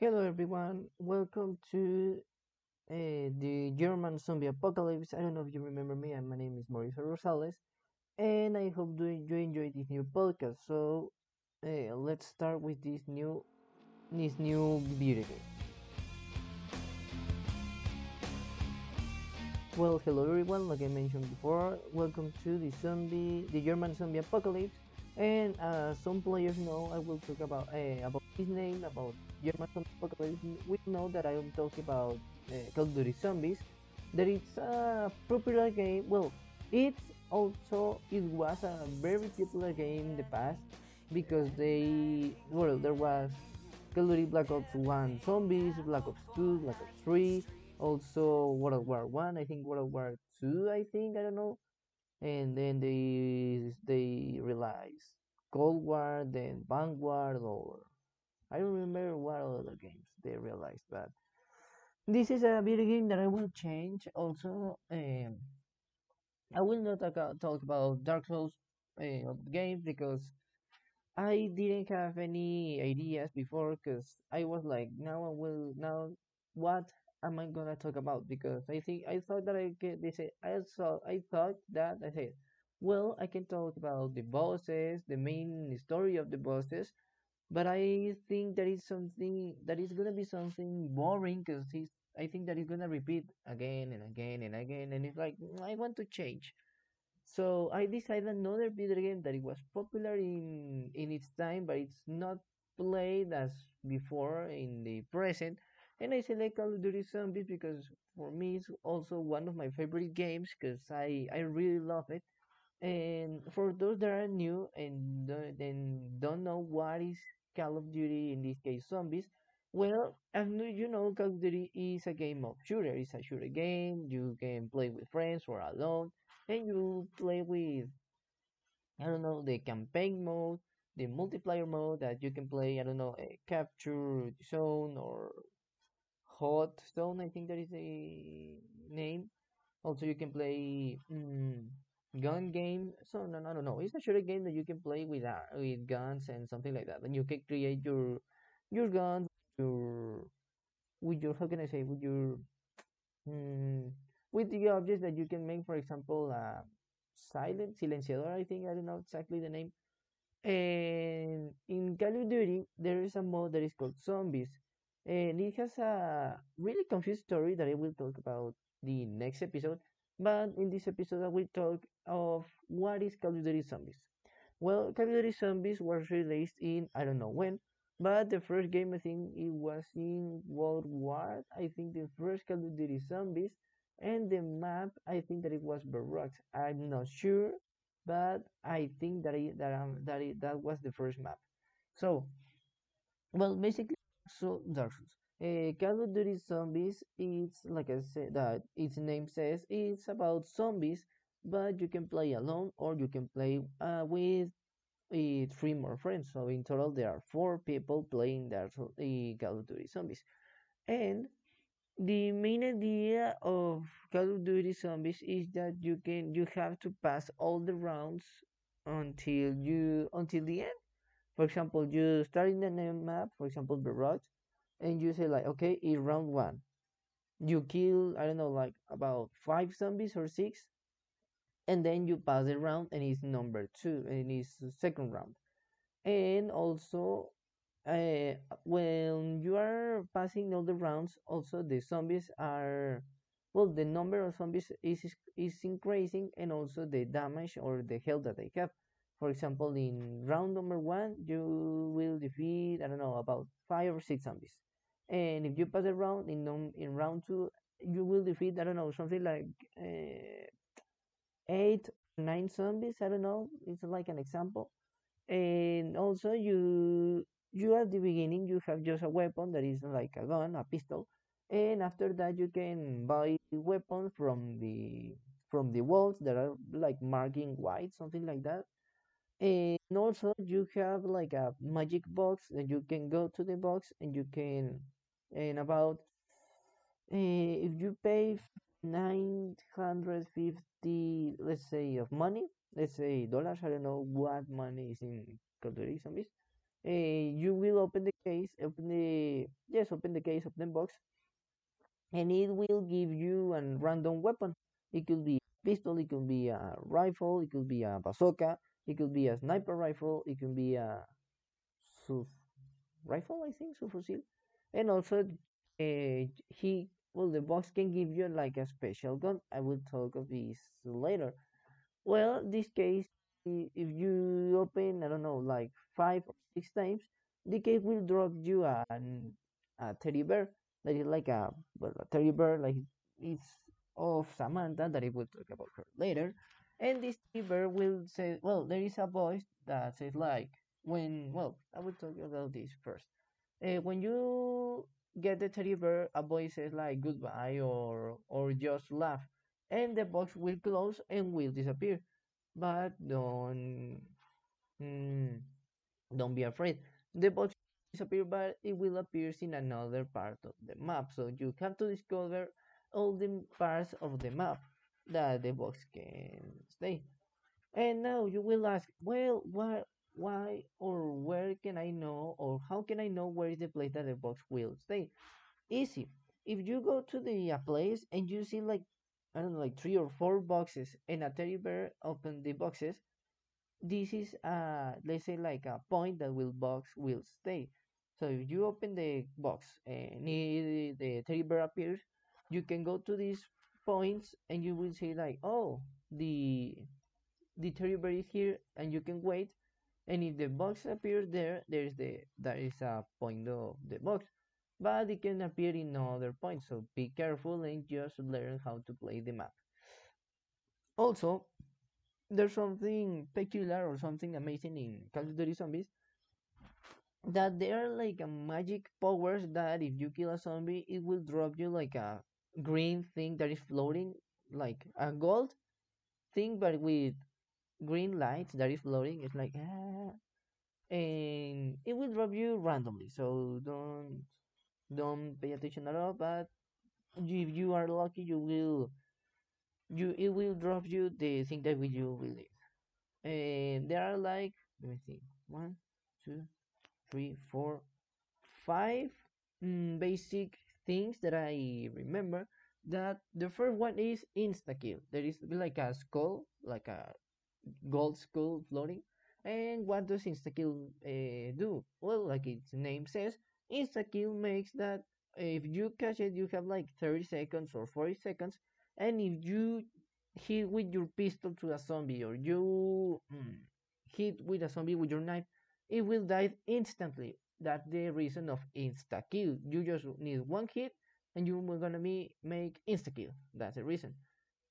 Hello everyone, welcome to uh, the German zombie apocalypse. I don't know if you remember me, and my name is Mauricio Rosales, and I hope you enjoy this new podcast. So uh, let's start with this new this new video game. Well, hello everyone. Like I mentioned before, welcome to the zombie, the German zombie apocalypse. And uh, some players know I will talk about uh, about his name, about German apocalypse. We know that I am talking about uh, Call of Duty Zombies. That it's a popular game. Well, it's also it was a very popular game in the past because they well there was Call of Duty Black Ops 1 Zombies, Black Ops 2, Black Ops 3, also World War 1, I think World War 2, I think, I don't know. And then they they realized Cold War, then Vanguard, or I don't remember what other games they realized, but this is a video game that I will change. Also, um, I will not talk, about Dark Souls uh, games because I didn't have any ideas before because I was like, now I will now what am I gonna talk about? Because I think I thought that I get this. I saw I thought that I said, well, I can talk about the bosses, the main story of the bosses, but I think that is something that is gonna be something boring because he's. I think that is gonna repeat again and again and again, and it's like "Mm, I want to change. So I decided another video game that it was popular in in its time, but it's not played as before in the present. And I select Call of Duty Zombies because for me it's also one of my favorite games because I I really love it. And for those that are new and don't, then don't know what is Call of Duty, in this case zombies, well, as no- you know, Call of Duty is a game of shooter. It's a shooter game. You can play with friends or alone, and you play with I don't know the campaign mode, the multiplayer mode that you can play. I don't know a capture zone or hot zone. I think that is the name also, you can play mm, gun game. So no, no, no, no. It's a shooter game that you can play with uh, with guns and something like that. And you can create your your guns, your with your how can I say with your mm, with the objects that you can make. For example, uh, silent silenciador. I think I don't know exactly the name. And in Call of Duty, there is a mode that is called Zombies, and it has a really confused story that I will talk about the next episode. But in this episode, I will talk of what is Call of Duty Zombies. Well, Call of Duty Zombies was released in I don't know when, but the first game I think it was in World War. I think the first Call of Duty Zombies, and the map I think that it was Baroque. I'm not sure, but I think that it, that um, that it, that was the first map. So well, basically, so Dark Souls. Uh, Call of Duty Zombies, it's like I said, that its name says, it's about zombies, but you can play alone or you can play uh, with uh, three more friends. So in total, there are four people playing Souls, uh, Call of Duty Zombies. And the main idea of Call of Duty Zombies is that you can you have to pass all the rounds until you until the end. For example, you start in the name map, for example, the road, and you say like, okay, in round one, you kill, I don't know, like about five zombies or six, and then you pass the round, and it's number two, and it's second round. And also, uh, when you are passing all the rounds, also the zombies are, well, the number of zombies is is is increasing, and also the damage or the health that they have. For example, in round number one, you will defeat, I don't know, about five or six zombies. And if you pass the round in in round two, you will defeat, I don't know, something like uh, eight, nine zombies. I don't know. It's like an example and also you you at the beginning you have just a weapon that is like a gun a pistol and after that you can buy weapons from the from the walls that are like marking white something like that and also you have like a magic box that you can go to the box and you can and about uh, if you pay 950 let's say of money let's say dollars i don't know what money is in Duty zombies uh, you will open the case, open the yes, open the case, open the box, and it will give you a random weapon. It could be a pistol, it could be a rifle, it could be a bazooka, it could be a sniper rifle, it could be a sub rifle, I think, subfusil, and also uh, he well the box can give you like a special gun. I will talk of this later. Well, this case, if you open, I don't know, like five or six times, the case will drop you an, a teddy bear that is like a, well, a teddy bear, like it's of Samantha, that I will talk about her later. And this teddy bear will say, well, there is a voice that says like, when, well, I will talk about this first. Uh, when you get the teddy bear, a voice says like goodbye or or just laugh, and the box will close and will disappear but don't mm, don't be afraid. The box disappear, but it will appear in another part of the map. So you have to discover all the parts of the map that the box can stay. And now you will ask, well, why, why, or where can I know, or how can I know where is the place that the box will stay? Easy. If you go to the uh, place and you see like I don't know, like three or four boxes, and a teddy bear open the boxes, this is uh let's say like a point that will box will stay so if you open the box and the teddy bear appears you can go to these points and you will say like oh the the teddy bear is here and you can wait and if the box appears there there's the that is a point of the box but it can appear in other points so be careful and just learn how to play the map. Also there's something peculiar or something amazing in Call of Duty Zombies that there are like a magic powers that if you kill a zombie, it will drop you like a green thing that is floating, like a gold thing, but with green lights that is floating. It's like ah, and it will drop you randomly. So don't don't pay attention at all. But if you are lucky, you will you it will drop you the thing that will you will leave. And there are like let me see one, two, three, four, five mm, basic things that I remember. That the first one is insta kill. There is like a skull, like a gold skull floating. And what does insta kill uh, do? Well, like its name says, insta kill makes that if you catch it, you have like 30 seconds or 40 seconds. And if you hit with your pistol to a zombie or you mm, hit with a zombie with your knife, it will die instantly. That's the reason of insta kill. You just need one hit and you're gonna be make insta kill. That's the reason.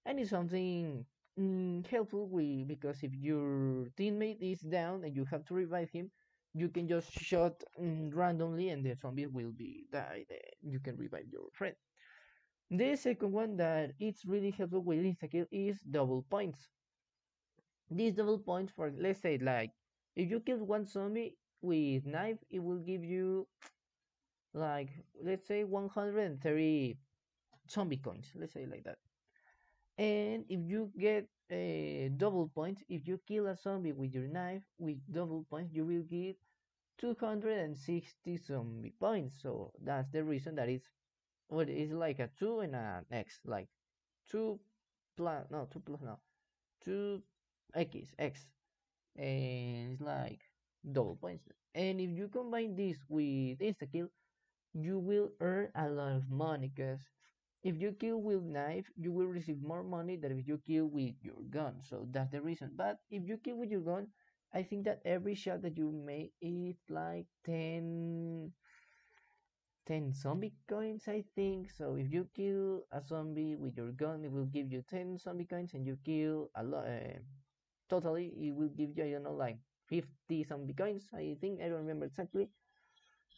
And it's something mm, helpful we, because if your teammate is down and you have to revive him, you can just shot mm, randomly and the zombie will be died. and You can revive your friend. The second one that it's really helpful with insta kill is double points. These double points for let's say like if you kill one zombie with knife, it will give you like let's say 130 zombie coins. Let's say like that. And if you get a double point, if you kill a zombie with your knife with double points, you will get 260 zombie points. So that's the reason that it's what is like a two and an X, like two plus no two plus no two X X, and it's like double points. And if you combine this with insta kill, you will earn a lot of money because if you kill with knife, you will receive more money than if you kill with your gun. So that's the reason. But if you kill with your gun, I think that every shot that you make is like 10, 10 zombie coins, I think. So if you kill a zombie with your gun, it will give you 10 zombie coins, and you kill a lot. Uh, totally, it will give you, I don't know, like 50 zombie coins. I think I don't remember exactly.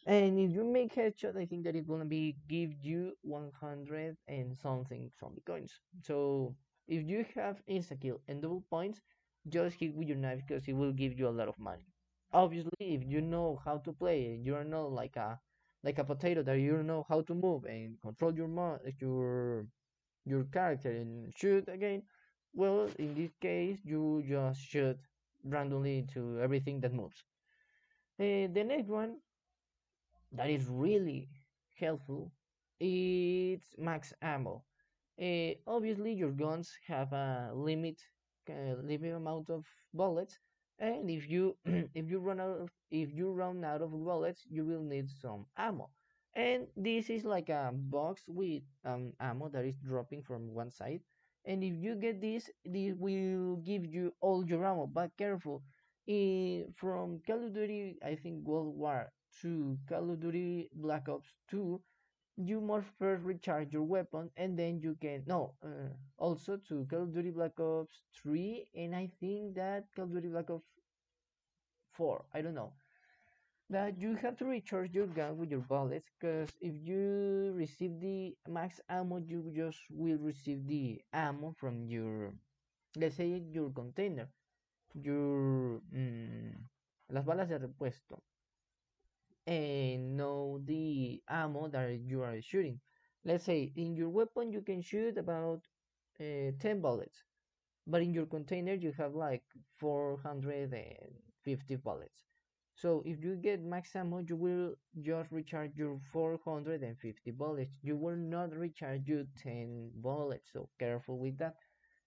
And if you make headshot, I think that it's gonna be give you 100 and something zombie coins. So if you have insta kill and double points, just hit with your knife because it will give you a lot of money. Obviously, if you know how to play, and you're not like a like a potato that you know how to move and control your mo- your your character and shoot again. Well, in this case, you just shoot randomly to everything that moves. Uh, the next one that is really helpful it's max ammo. Uh, obviously, your guns have a limit, uh, limit amount of bullets, and if you if you run out of if you run out of bullets, you will need some ammo. And this is like a box with um, ammo that is dropping from one side. And if you get this, this will give you all your ammo. But careful, in, from Call of Duty, I think World War to Call of Duty Black Ops 2, you must first recharge your weapon and then you can no uh, also to call of duty black ops 3 and i think that call of duty black ops 4 i don't know. That you have to recharge your gun with your bullets because if you receive the max ammo you just will receive the ammo from your let's say your container your mm, las balas de repuesto and know the ammo that you are shooting. Let's say in your weapon you can shoot about uh, 10 bullets, but in your container you have like 450 bullets. So if you get max ammo, you will just recharge your 450 bullets. You will not recharge your 10 bullets. So careful with that.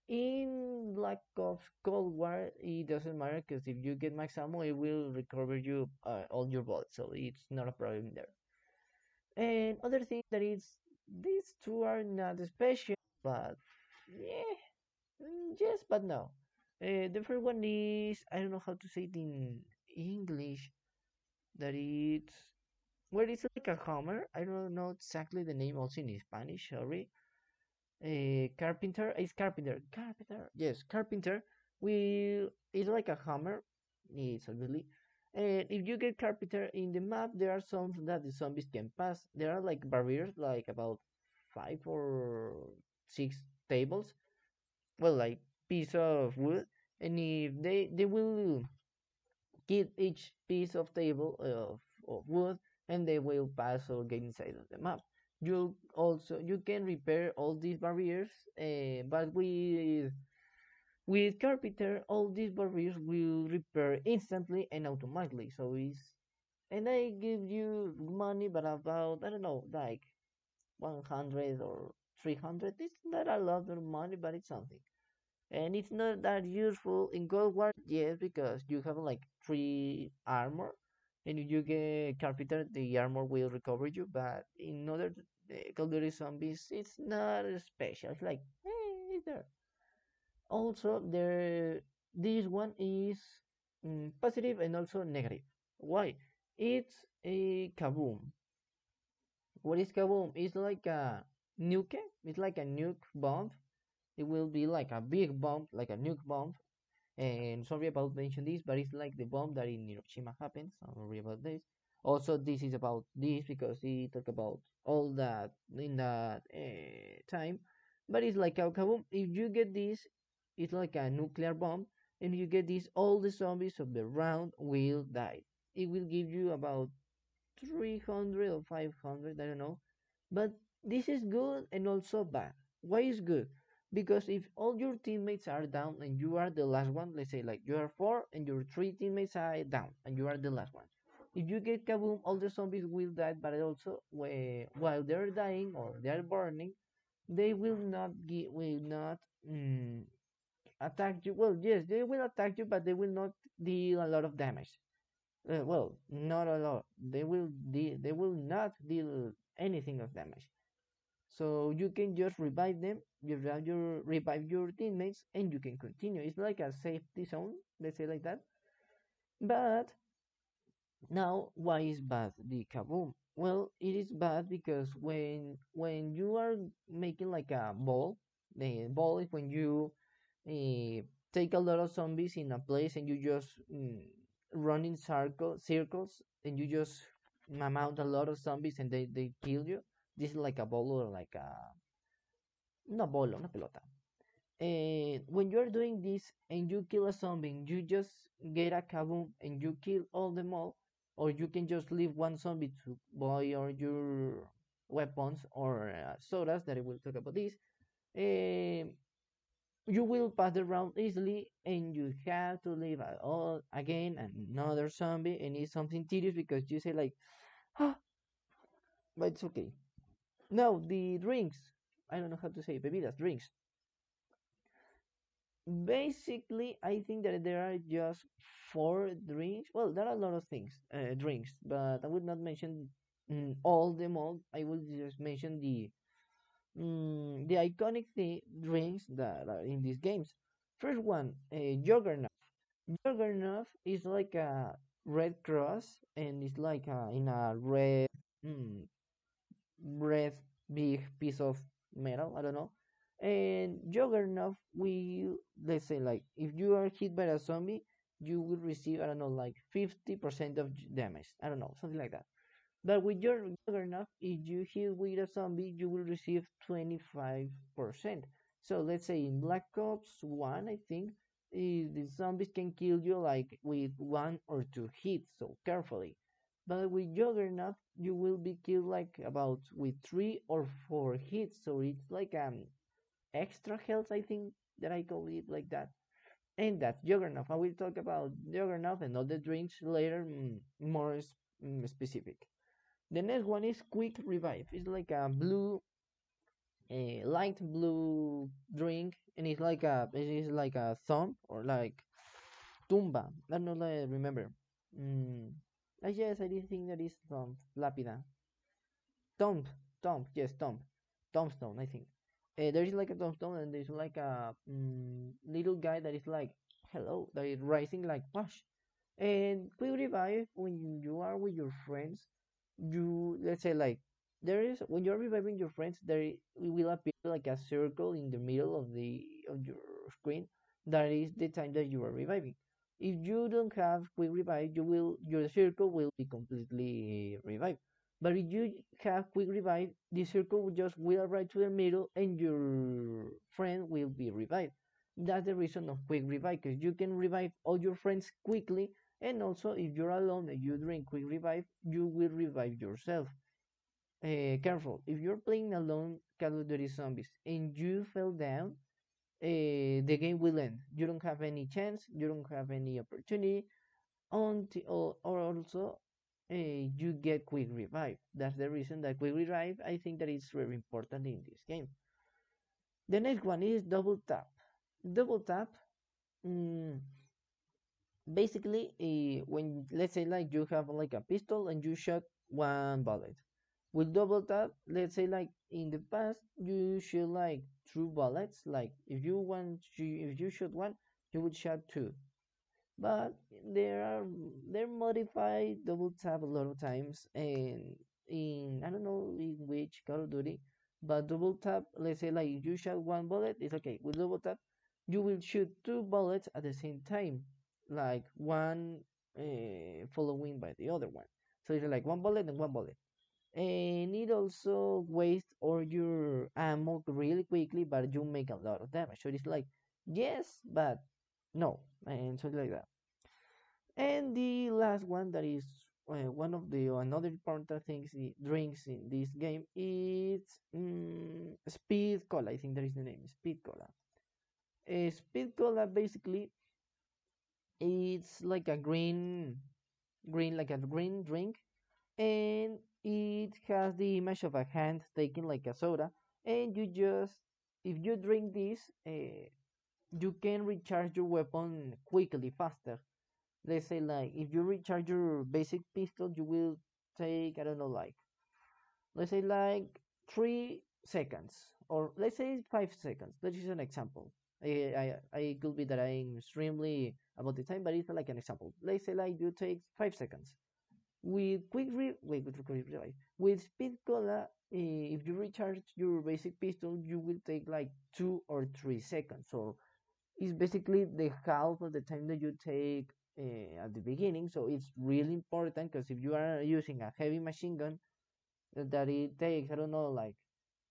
In Black Ops Cold War, it doesn't matter because if you get max ammo, it will recover you uh, all your bullets, so it's not a problem there. And other thing that is, these two are not special, but yeah, mm, yes, but no. Uh, the first one is I don't know how to say it in English. That it's well, it's like a hammer. I don't know exactly the name also in Spanish. Sorry a carpenter is carpenter carpenter yes carpenter will it's like a hammer it's obviously and if you get carpenter in the map there are some that the zombies can pass. There are like barriers like about five or six tables well like piece of wood and if they they will get each piece of table of, of wood and they will pass or get inside of the map you also you can repair all these barriers uh, but with with carpenter all these barriers will repair instantly and automatically so it's and i give you money but about i don't know like 100 or 300 it's not a lot of money but it's something and it's not that useful in Cold War, yes, because you have like three armor, and if you get carpenter, the armor will recover you. But in other uh, Call Zombies, it's not special. It's like, hey, it's there. Also, there, this one is mm, positive and also negative. Why? It's a kaboom. What is kaboom? It's like a nuke. It's like a nuke bomb. It will be like a big bomb, like a nuke bomb. And sorry about mentioning this, but it's like the bomb that in Hiroshima happened. Sorry about this. Also, this is about this because he talk about all that in that uh, time. But it's like a kaboom. If you get this, it's like a nuclear bomb, and you get this, all the zombies of the round will die. It will give you about 300 or 500, I don't know. But this is good and also bad. Why is good? Because if all your teammates are down and you are the last one, let's say like you are four and your three teammates are down and you are the last one. If you get kaboom, all the zombies will die, but also while they're dying or they're burning, they will not get, will not mm, attack you. Well, yes, they will attack you, but they will not deal a lot of damage. Uh, well, not a lot. They will de- they will not deal anything of damage. So you can just revive them, you revive your revive your teammates, and you can continue. It's like a safety zone, let's say like that. But now, why is bad the kaboom? Well, it is bad because when when you are making like a ball, the ball is when you uh, take a lot of zombies in a place and you just mm, run in circle, circles and you just mount a lot of zombies and they, they kill you. This is like a ball or like a una bola, una pelota. And when you are doing this and you kill a zombie, you just get a kaboom and you kill all them all or you can just leave one zombie to buy all your weapons or uh, sodas that I will talk about this. Uh, you will pass the round easily and you have to leave all again another zombie and it's something tedious because you say like ah but it's okay. Now the drinks. I don't know how to say bebidas drinks basically i think that there are just four drinks well there are a lot of things uh, drinks but i would not mention mm, all them all i will just mention the mm, the iconic thi- drinks that are in these games first one uh, juggernaut Juggernaut is like a red cross and it's like a, in a red, mm, red big piece of metal. I don't know. And Juggernaut, we let's say like if you are hit by a zombie, you will receive I don't know like fifty percent of damage. I don't know something like that. But with your Juggernaut, if you hit with a zombie, you will receive 25%. So let's say in Black Ops 1, I think, eh, the zombies can kill you like with one or two hits, so carefully. But with Juggernaut, you will be killed like about with three or four hits, so it's like um extra health, I think that I call it like that. And that's Juggernaut. I will talk about Juggernaut and other drinks later, mm, more mm, specific. The next one is quick revive. It's like a blue, a light blue drink, and it's like a it is like a thumb or like tumba. I don't know. I remember. Mm. I yes, I did think that is thumb lapida. Tomb, tomb, yes, tomb, tombstone. I think. Uh, there is like a tombstone, and there's like a mm, little guy that is like hello, that is rising like push. And quick revive when you are with your friends you let's say like there is when you're reviving your friends there will appear like a circle in the middle of the of your screen that is the time that you are reviving if you don't have quick revive you will your circle will be completely revived but if you have quick revive the circle will just will arrive to the middle and your friend will be revived that's the reason of quick revive because you can revive all your friends quickly and also, if you're alone and you drink quick revive, you will revive yourself. Uh, careful, if you're playing alone Call of Duty Zombies and you fell down, uh, the game will end. You don't have any chance, you don't have any opportunity until, or also you get quick revive. That's the reason that quick revive, I think that is very important in this game. The next one is double tap. Double tap. mm, basically uh, when let's say like you have like a pistol and you shot one bullet with double tap let's say like in the past you shoot like two bullets like if you want if you shoot one you would shot two but there are they're modified double tap a lot of times and in i don't know in which call of duty but double tap let's say like you shot one bullet it's okay with double tap you will shoot two bullets at the same time like one uh, following by the other one. So it's like one bullet and one bullet. And it also wastes all your ammo really quickly but you make a lot of damage. So it's like yes but no and so like that and the last one that is uh, one of the another important things i- drinks in this game is mm, speed cola. I think that is the name, speed cola. Uh, speed cola basically it's like a green green like a green drink and it has the image of a hand taking like a soda and you just if you drink this uh, you can recharge your weapon quickly faster. Let's say like if you recharge your basic pistol you will take i don't know like let's say like three seconds or let's say five seconds. That is an example. I i, I could be that i'm extremely about the time but it's like an example. Let's say like you take five seconds. With quick re wait with quick with speed cola eh, if you recharge your basic pistol you will take like two or three seconds or is basically the half of the time that you take uh, at the beginning. So it's really important because if you are using a heavy machine gun that it takes, I don't know, like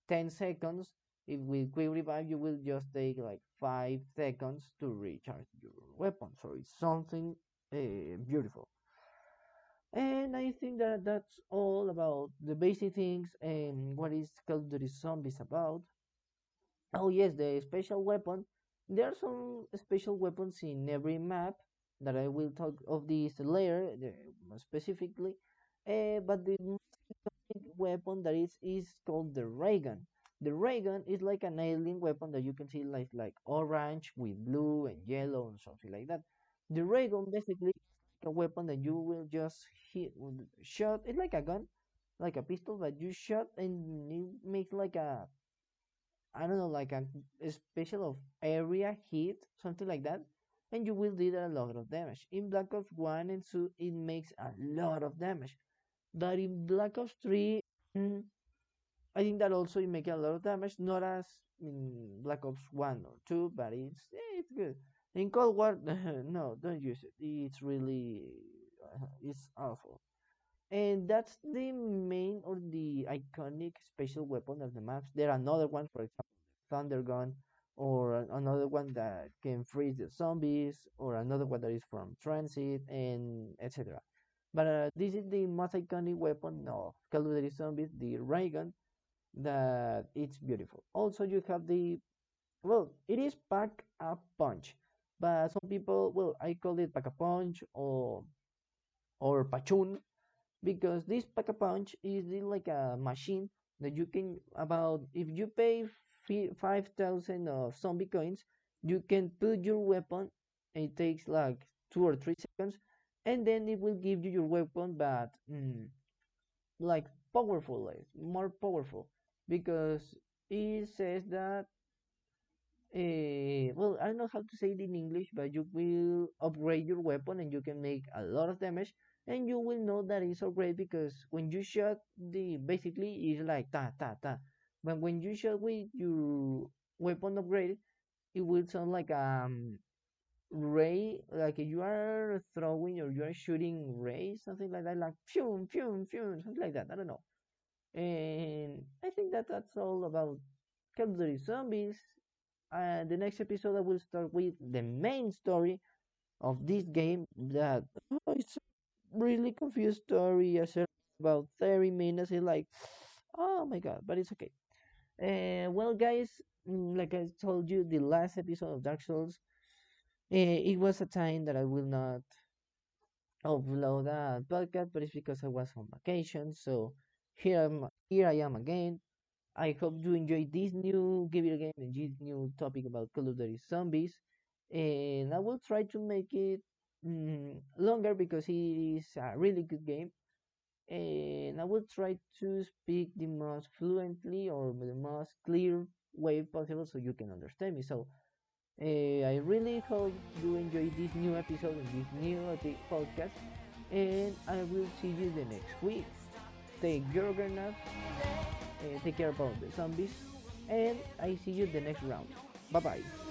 10 seconds, if with quick revive, you will just take like 5 seconds to recharge your weapon. So it's something uh, beautiful. And I think that that's all about the basic things and what is Call of Duty Zombies about. Oh yes, the special weapon. There are some special weapons in every map that I will talk of this layer specifically. Uh, but the weapon that is is called the ray gun. The ray gun is like an alien weapon that you can see like like orange with blue and yellow and something like that. The ray gun basically a weapon that you will just hit shot. It's like a gun, like a pistol, but you shot and it makes like a I don't know, like a, special of area hit, something like that, and you will do a lot of damage. In Black Ops 1 and 2, it makes a lot of damage. But in Black Ops 3, mm, I think that also it makes a lot of damage, not as in Black Ops 1 or 2, but it's it's good. In Cold War, no, don't use it. It's really, uh, it's awful. And that's the main or the iconic special weapon of the maps. There are another one, for example, Thunder Gun, or another one that can freeze the zombies, or another one that is from TranZit, and etc. But uh, this is the most iconic weapon of Call of Duty Zombies, the ray gun, that it's beautiful. Also, you have the well, it is pack a punch, but some people, well, I call it pack a punch or or pachun because this pack a punch is like a machine that you can about if you pay 5000 of zombie coins you can put your weapon it takes like two or three seconds and then it will give you your weapon but mm, like powerful like more powerful because it says that uh, well, I don't know how to say it in English, but you will upgrade your weapon and you can make a lot of damage. And you will know that it's upgrade because when you shot the basically it's like ta ta ta. But when you shot with your weapon upgrade, it will sound like um ray, like you are throwing or you are shooting rays, something like that, like phew phew phew, something like that. I don't know. And I think that that's all about Call of Duty Zombies. And the next episode, I will start with the main story of this game. That oh, it's really confused story. About 30 minutes. It's like, oh my god, but it's okay. Uh, well, guys, mm, like I told you, the last episode of Dark Souls, uh, it was a time that I will not upload a podcast, but it's because I was on vacation. So here I'm, here I am again I hope you enjoyed this new video game and this new topic about Call of Duty Zombies. And I will try to make it mm, longer because it is a really good game. And I will try to speak the most fluently or the most clear way possible so you can understand me. So uh, I really hope you enjoy this new episode and this new podcast. And I will see you the next week. Take your enough uh, take care about the zombies, and I see you the next round. Bye bye.